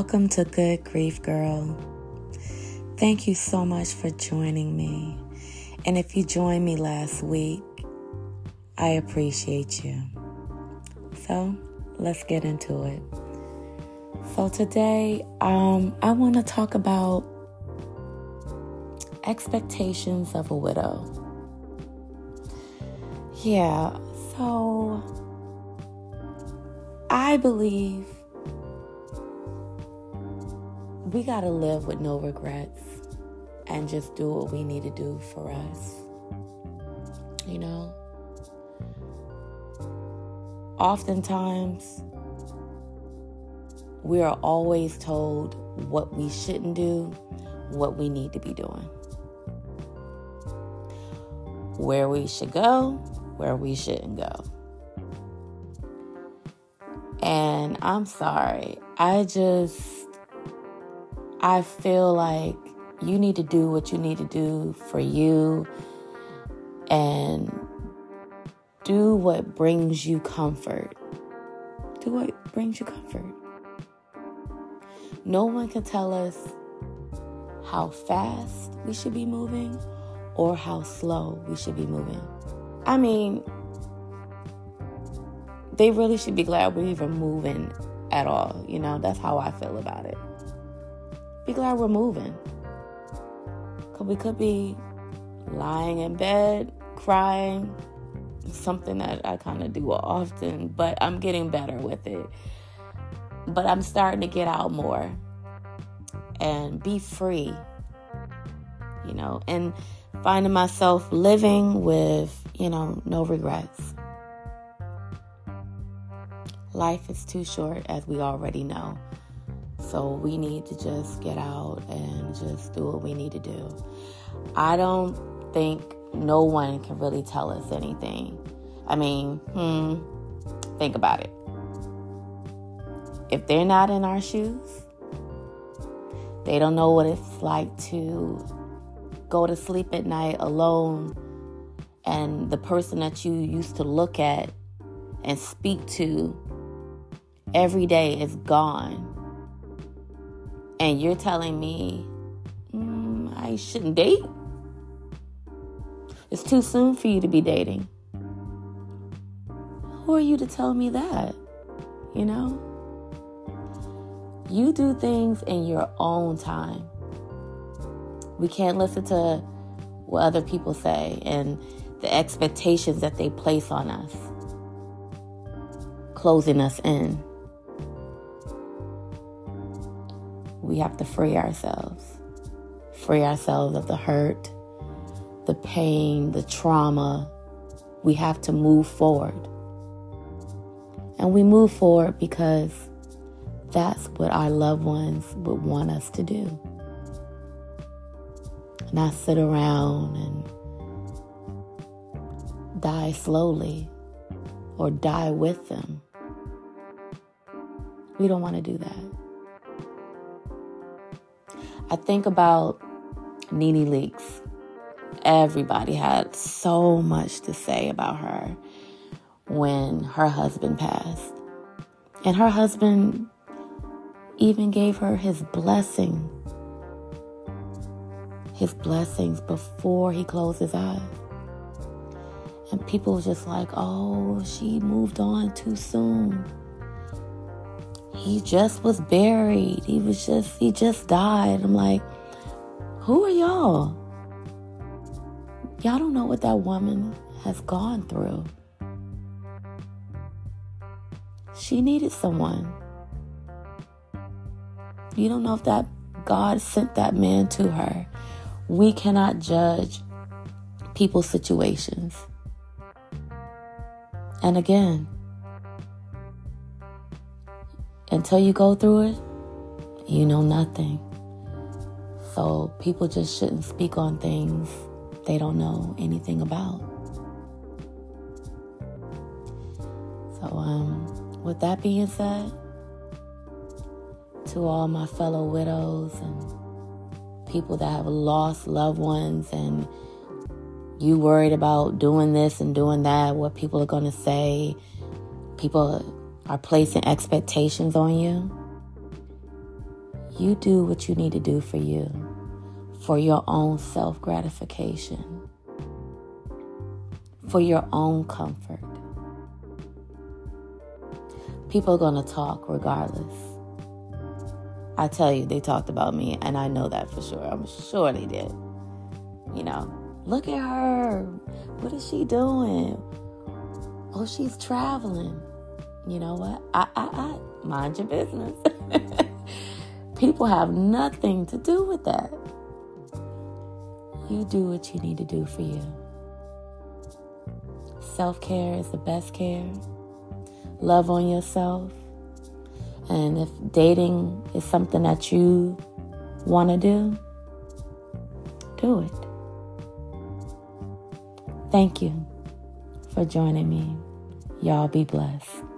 Welcome to Good Grief Girl. Thank you so much for joining me. And if you joined me last week, I appreciate you. So let's get into it. So today, um, I want to talk about expectations of a widow. Yeah, so I believe we got to live with no regrets and just do what we need to do for us. You know? Oftentimes, we are always told what we shouldn't do, what we need to be doing, where we should go, where we shouldn't go. And I'm sorry, I just, I feel like you need to do what you need to do for you and do what brings you comfort. Do what brings you comfort. No one can tell us how fast we should be moving or how slow we should be moving. I mean, they really should be glad we're even moving at all. You know, that's how I feel about it. Be glad we're moving. Because we could be lying in bed, crying, something that I kind of do often, but I'm getting better with it. But I'm starting to get out more and be free, you know, and finding myself living with, you know, no regrets. Life is too short, as we already know. So we need to just get out and just do what we need to do. I don't think no one can really tell us anything. I mean, hmm, think about it. If they're not in our shoes, they don't know what it's like to go to sleep at night alone and the person that you used to look at and speak to every day is gone. And you're telling me mm, I shouldn't date? It's too soon for you to be dating. Who are you to tell me that? You know? You do things in your own time. We can't listen to what other people say and the expectations that they place on us, closing us in. We have to free ourselves, free ourselves of the hurt, the pain, the trauma. We have to move forward. And we move forward because that's what our loved ones would want us to do. Not sit around and die slowly or die with them. We don't want to do that. I think about Nene Leakes. Everybody had so much to say about her when her husband passed. And her husband even gave her his blessing, his blessings before he closed his eyes. And people were just like, oh, she moved on too soon. He just was buried. He was just, he just died. I'm like, who are y'all? Y'all don't know what that woman has gone through. She needed someone. You don't know if that God sent that man to her. We cannot judge people's situations. And again, until you go through it, you know nothing. So people just shouldn't speak on things they don't know anything about. So, um, with that being said, to all my fellow widows and people that have lost loved ones and you worried about doing this and doing that, what people are going to say. People are placing expectations on you. You do what you need to do for you, for your own self gratification, for your own comfort. People are going to talk regardless. I tell you, they talked about me, and I know that for sure. I'm sure they did. You know, look at her. What is she doing? Oh, she's traveling. You know what? I, I, I mind your business. People have nothing to do with that. You do what you need to do for you. Self care is the best care. Love on yourself. And if dating is something that you want to do, do it. Thank you for joining me. Y'all be blessed.